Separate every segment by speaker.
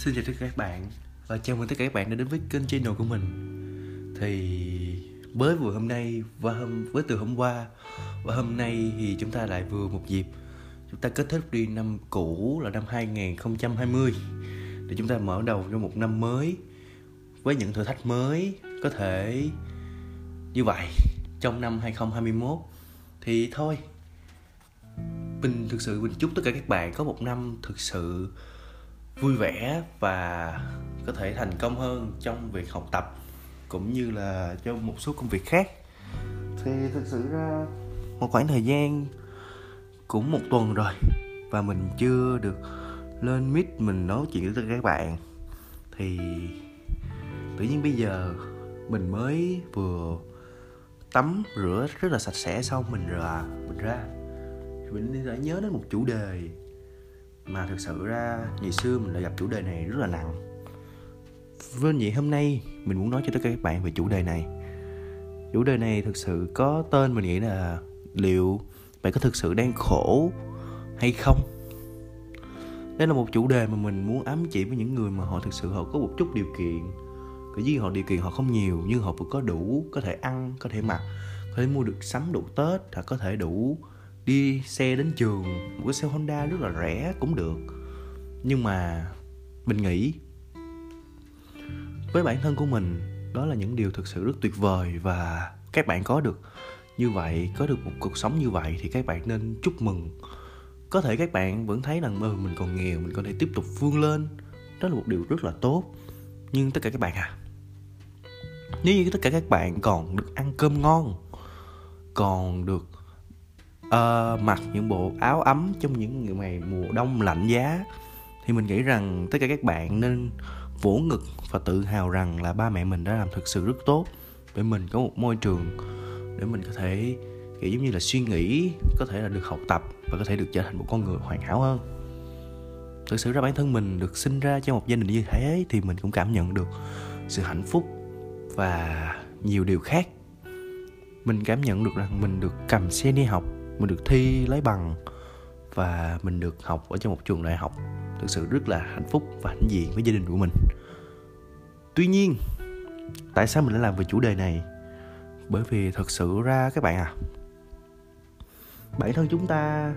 Speaker 1: Xin chào tất cả các bạn và chào mừng tất cả các bạn đã đến với kênh channel của mình. Thì mới vừa hôm nay và hôm, với từ hôm qua và hôm nay thì chúng ta lại vừa một dịp Chúng ta kết thúc đi năm cũ là năm 2020 Để chúng ta mở đầu cho một năm mới Với những thử thách mới có thể như vậy trong năm 2021 Thì thôi, Mình thực sự, mình chúc tất cả các bạn có một năm thực sự vui vẻ và có thể thành công hơn trong việc học tập cũng như là trong một số công việc khác. Thì thực sự ra một khoảng thời gian cũng một tuần rồi và mình chưa được lên mic mình nói chuyện với tất cả các bạn. Thì tự nhiên bây giờ mình mới vừa tắm rửa rất là sạch sẽ xong mình ra à, mình ra. Mình đã nhớ đến một chủ đề mà thực sự ra ngày xưa mình đã gặp chủ đề này rất là nặng. Vâng vậy hôm nay mình muốn nói cho tất cả các bạn về chủ đề này. Chủ đề này thực sự có tên mình nghĩ là Liệu bạn có thực sự đang khổ hay không? Đây là một chủ đề mà mình muốn ám chỉ với những người mà họ thực sự họ có một chút điều kiện. Cái gì họ điều kiện họ không nhiều Nhưng họ vẫn có đủ Có thể ăn, có thể mặc Có thể mua được sắm đủ Tết Hoặc có thể đủ đi xe đến trường một cái xe Honda rất là rẻ cũng được. Nhưng mà mình nghĩ với bản thân của mình đó là những điều thực sự rất tuyệt vời và các bạn có được như vậy có được một cuộc sống như vậy thì các bạn nên chúc mừng. Có thể các bạn vẫn thấy rằng ừ, mình còn nghèo mình có thể tiếp tục vươn lên. Đó là một điều rất là tốt. Nhưng tất cả các bạn à nếu như tất cả các bạn còn được ăn cơm ngon còn được uh, mặc những bộ áo ấm trong những ngày mùa đông lạnh giá. Thì mình nghĩ rằng tất cả các bạn nên vỗ ngực và tự hào rằng là ba mẹ mình đã làm thực sự rất tốt để mình có một môi trường để mình có thể kiểu giống như là suy nghĩ có thể là được học tập và có thể được trở thành một con người hoàn hảo hơn. Thực sự ra bản thân mình được sinh ra trong một gia đình như thế thì mình cũng cảm nhận được sự hạnh phúc và nhiều điều khác. Mình cảm nhận được rằng mình được cầm xe đi học mình được thi lấy bằng và mình được học ở trong một trường đại học thực sự rất là hạnh phúc và hãnh diện với gia đình của mình. Tuy nhiên tại sao mình lại làm về chủ đề này? Bởi vì thật sự ra các bạn à bản thân chúng ta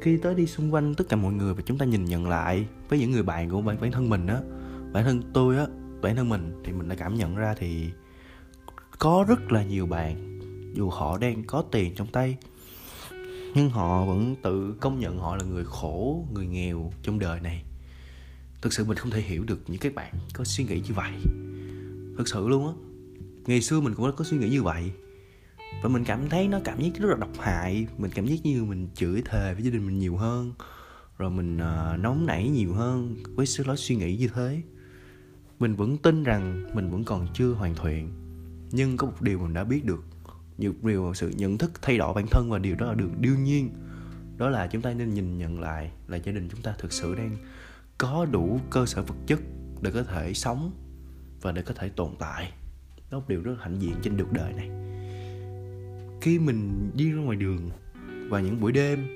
Speaker 1: khi tới đi xung quanh tất cả mọi người và chúng ta nhìn nhận lại với những người bạn của bản, bản thân mình á bản thân tôi á bản thân mình thì mình đã cảm nhận ra thì có rất là nhiều bạn dù họ đang có tiền trong tay nhưng họ vẫn tự công nhận họ là người khổ người nghèo trong đời này. Thực sự mình không thể hiểu được những các bạn có suy nghĩ như vậy. Thực sự luôn á ngày xưa mình cũng có suy nghĩ như vậy. Và mình cảm thấy nó cảm giác rất là độc hại. Mình cảm giác như mình chửi thề với gia đình mình nhiều hơn. Rồi mình uh, nóng nảy nhiều hơn với sự lối suy nghĩ như thế. Mình vẫn tin rằng mình vẫn còn chưa hoàn thiện. Nhưng có một điều mình đã biết được nhiều điều sự nhận thức, thay đổi bản thân và điều đó là được đương nhiên. Đó là chúng ta nên nhìn nhận lại là gia đình chúng ta thực sự đang có đủ cơ sở vật chất để có thể sống và để có thể tồn tại. Đó là một điều rất hạnh diện trên cuộc đời này. Khi mình đi ra ngoài đường và những buổi đêm,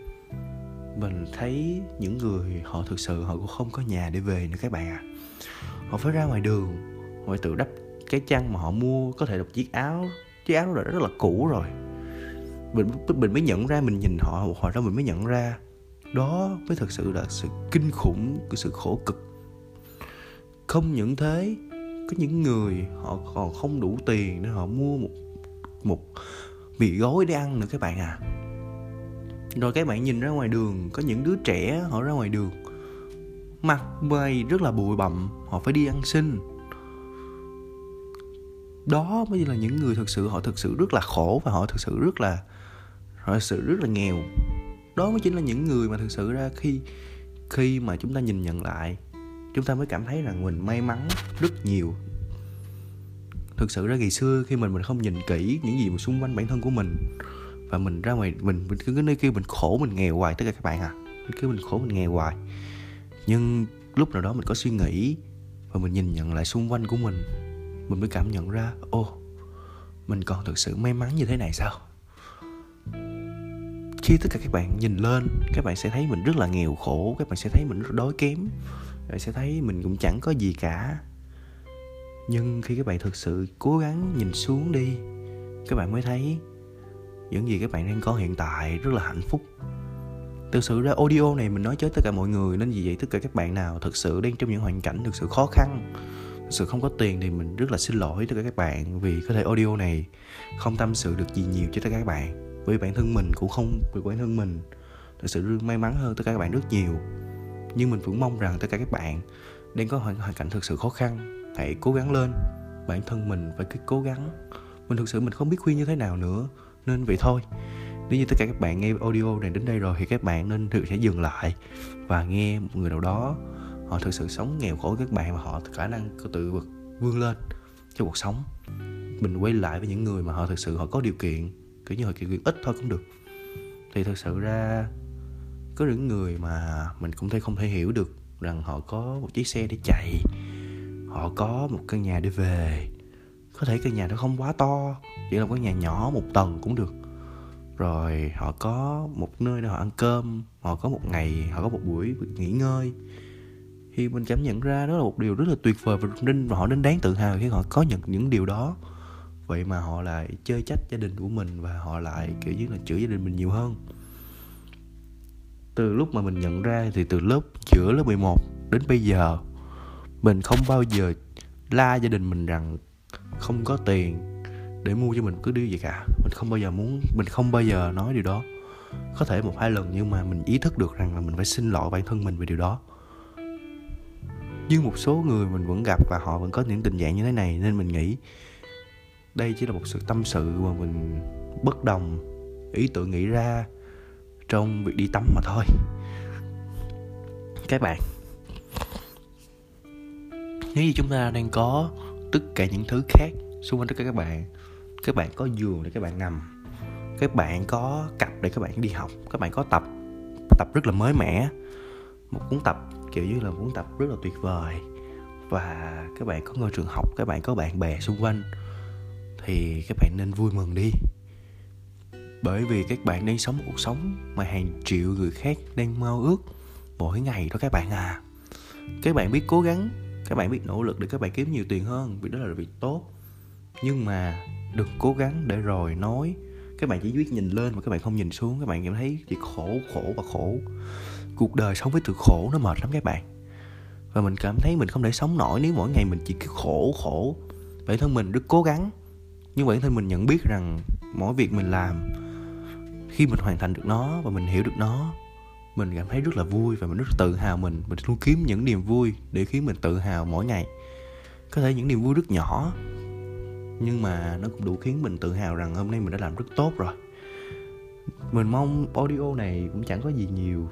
Speaker 1: mình thấy những người họ thực sự họ cũng không có nhà để về nữa các bạn à họ phải ra ngoài đường, họ phải tự đắp cái chăn mà họ mua, có thể là một chiếc áo chiếc áo đó rất là cũ rồi. Mình mình mới nhận ra, mình nhìn họ, một hồi đó mình mới nhận ra, đó mới thật sự là sự kinh khủng của sự khổ cực. Không những thế, có những người họ còn không đủ tiền để họ mua một một mì gói để ăn nữa các bạn à. Rồi các bạn nhìn ra ngoài đường, có những đứa trẻ họ ra ngoài đường, mặt mày rất là bụi bặm, họ phải đi ăn xin đó mới là những người thực sự, họ thực sự rất là khổ và họ thực sự rất là, họ thực sự rất là nghèo. Đó mới chính là những người mà thực sự ra khi khi mà chúng ta nhìn nhận lại, chúng ta mới cảm thấy rằng mình may mắn rất nhiều. Thực sự ra ngày xưa khi mình mình không nhìn kỹ những gì mà xung quanh bản thân của mình và mình ra ngoài, mình mình cứ nơi kia mình khổ mình nghèo hoài, tất cả các bạn à mình cứ mình khổ mình nghèo hoài. Nhưng lúc nào đó mình có suy nghĩ và mình nhìn nhận lại xung quanh của mình mình mới cảm nhận ra, ô, mình còn thực sự may mắn như thế này sao? Khi tất cả các bạn nhìn lên, các bạn sẽ thấy mình rất là nghèo khổ, các bạn sẽ thấy mình rất đói kém bạn sẽ thấy mình cũng chẳng có gì cả. Nhưng khi các bạn thực sự cố gắng nhìn xuống đi, các bạn mới thấy những gì các bạn đang có hiện tại rất là hạnh phúc. Thực sự ra audio này mình nói cho tất cả mọi người nên vì vậy tất cả các bạn nào thực sự đang trong những hoàn cảnh thực sự khó khăn sự không có tiền thì mình rất là xin lỗi tất cả các bạn vì có thể audio này không tâm sự được gì nhiều cho tất cả các bạn. Vì bản thân mình cũng không vì bản thân mình thực sự may mắn hơn tất cả các bạn rất nhiều. Nhưng mình vẫn mong rằng tất cả các bạn đang có hoàn, hoàn cảnh thực sự khó khăn hãy cố gắng lên. Bản thân mình phải cứ cố gắng. Mình thực sự mình không biết khuyên như thế nào nữa nên vậy thôi. Nếu như tất cả các bạn nghe audio này đến đây rồi thì các bạn nên thử sẽ dừng lại và nghe một người nào đó họ thực sự sống nghèo khổ các bạn và họ khả năng tự vực vươn lên trong cuộc sống. Mình quay lại với những người mà họ thực sự họ có điều kiện, kiểu như họ kiểu ít thôi cũng được. Thì thực sự ra, có những người mà mình cũng thấy không thể hiểu được rằng họ có một chiếc xe để chạy, họ có một căn nhà để về. Có thể căn nhà nó không quá to, chỉ là một căn nhà nhỏ, một tầng cũng được. Rồi họ có một nơi để họ ăn cơm, họ có một ngày, họ có một buổi nghỉ ngơi thì mình cảm nhận ra đó là một điều rất là tuyệt vời và nên, họ nên đáng tự hào khi họ có nhận những điều đó. Vậy mà họ lại chơi trách gia đình của mình và họ lại, kiểu như là, chửi gia đình mình nhiều hơn. Từ lúc mà mình nhận ra thì từ lớp, giữa lớp 11 đến bây giờ, mình không bao giờ la gia đình mình rằng không có tiền để mua cho mình cứ điều gì cả. Mình không bao giờ muốn, mình không bao giờ nói điều đó. Có thể một hai lần nhưng mà mình ý thức được rằng là mình phải xin lỗi bản thân mình về điều đó nhưng một số người mình vẫn gặp và họ vẫn có những tình trạng như thế này, nên mình nghĩ đây chỉ là một sự tâm sự mà mình bất đồng ý tưởng nghĩ ra trong việc đi tắm mà thôi. Các bạn, nếu như chúng ta đang có tất cả những thứ khác xung quanh tất cả các bạn các bạn có giường để các bạn nằm, các bạn có cặp để các bạn đi học, các bạn có tập tập rất là mới mẻ, một cuốn tập kiểu như là muốn tập rất là tuyệt vời. Và các bạn có ngôi trường học, các bạn có bạn bè xung quanh, thì các bạn nên vui mừng đi. Bởi vì các bạn đang sống một cuộc sống mà hàng triệu người khác đang mơ ước mỗi ngày đó các bạn à. Các bạn biết cố gắng, các bạn biết nỗ lực để các bạn kiếm nhiều tiền hơn, vì đó là việc tốt. Nhưng mà đừng cố gắng để rồi nói. Các bạn chỉ biết nhìn lên mà các bạn không nhìn xuống, các bạn cảm thấy chỉ khổ khổ và khổ cuộc đời sống với từ khổ nó mệt lắm các bạn. Và mình cảm thấy mình không thể sống nổi nếu mỗi ngày mình chỉ cứ khổ khổ. Bản thân mình rất cố gắng, nhưng bản thân mình nhận biết rằng mỗi việc mình làm, khi mình hoàn thành được nó và mình hiểu được nó, mình cảm thấy rất là vui và mình rất tự hào mình. Mình luôn kiếm những niềm vui để khiến mình tự hào mỗi ngày. Có thể những niềm vui rất nhỏ, nhưng mà nó cũng đủ khiến mình tự hào rằng hôm nay mình đã làm rất tốt rồi. Mình mong audio này cũng chẳng có gì nhiều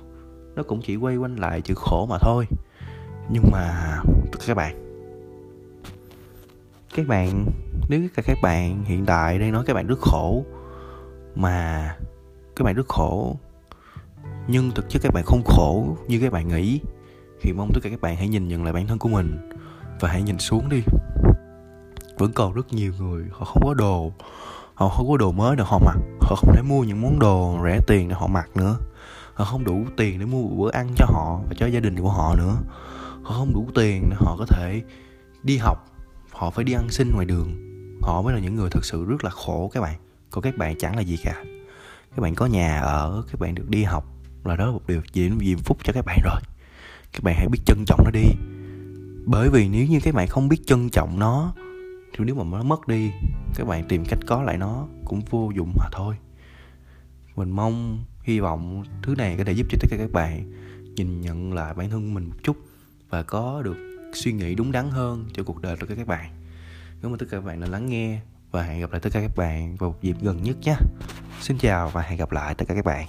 Speaker 1: nó cũng chỉ quay quanh lại chữ khổ mà thôi. Nhưng mà, các bạn các bạn, nếu tất cả các bạn hiện tại đang nói các bạn rất khổ, mà các bạn rất khổ, nhưng thực chất các bạn không khổ như các bạn nghĩ, thì mong tất cả các bạn hãy nhìn nhận lại bản thân của mình và hãy nhìn xuống đi. Vẫn còn rất nhiều người họ không có đồ, họ không có đồ mới để họ mặc, họ không thể mua những món đồ rẻ tiền để họ mặc nữa họ không đủ tiền để mua một bữa ăn cho họ và cho gia đình của họ nữa. Họ không đủ tiền để họ có thể đi học, họ phải đi ăn xin ngoài đường. Họ mới là những người thực sự rất là khổ các bạn. Còn các bạn chẳng là gì cả. Các bạn có nhà ở, các bạn được đi học là đó là một điều diễm diễm phúc cho các bạn rồi. Các bạn hãy biết trân trọng nó đi. Bởi vì nếu như các bạn không biết trân trọng nó, thì nếu mà nó mất đi, các bạn tìm cách có lại nó cũng vô dụng mà thôi. Mình mong hy vọng thứ này có thể giúp cho tất cả các bạn nhìn nhận lại bản thân mình một chút và có được suy nghĩ đúng đắn hơn cho cuộc đời của các bạn. Cảm ơn tất cả các bạn đã lắng nghe và hẹn gặp lại tất cả các bạn vào một dịp gần nhất nhé. Xin chào và hẹn gặp lại tất cả các bạn.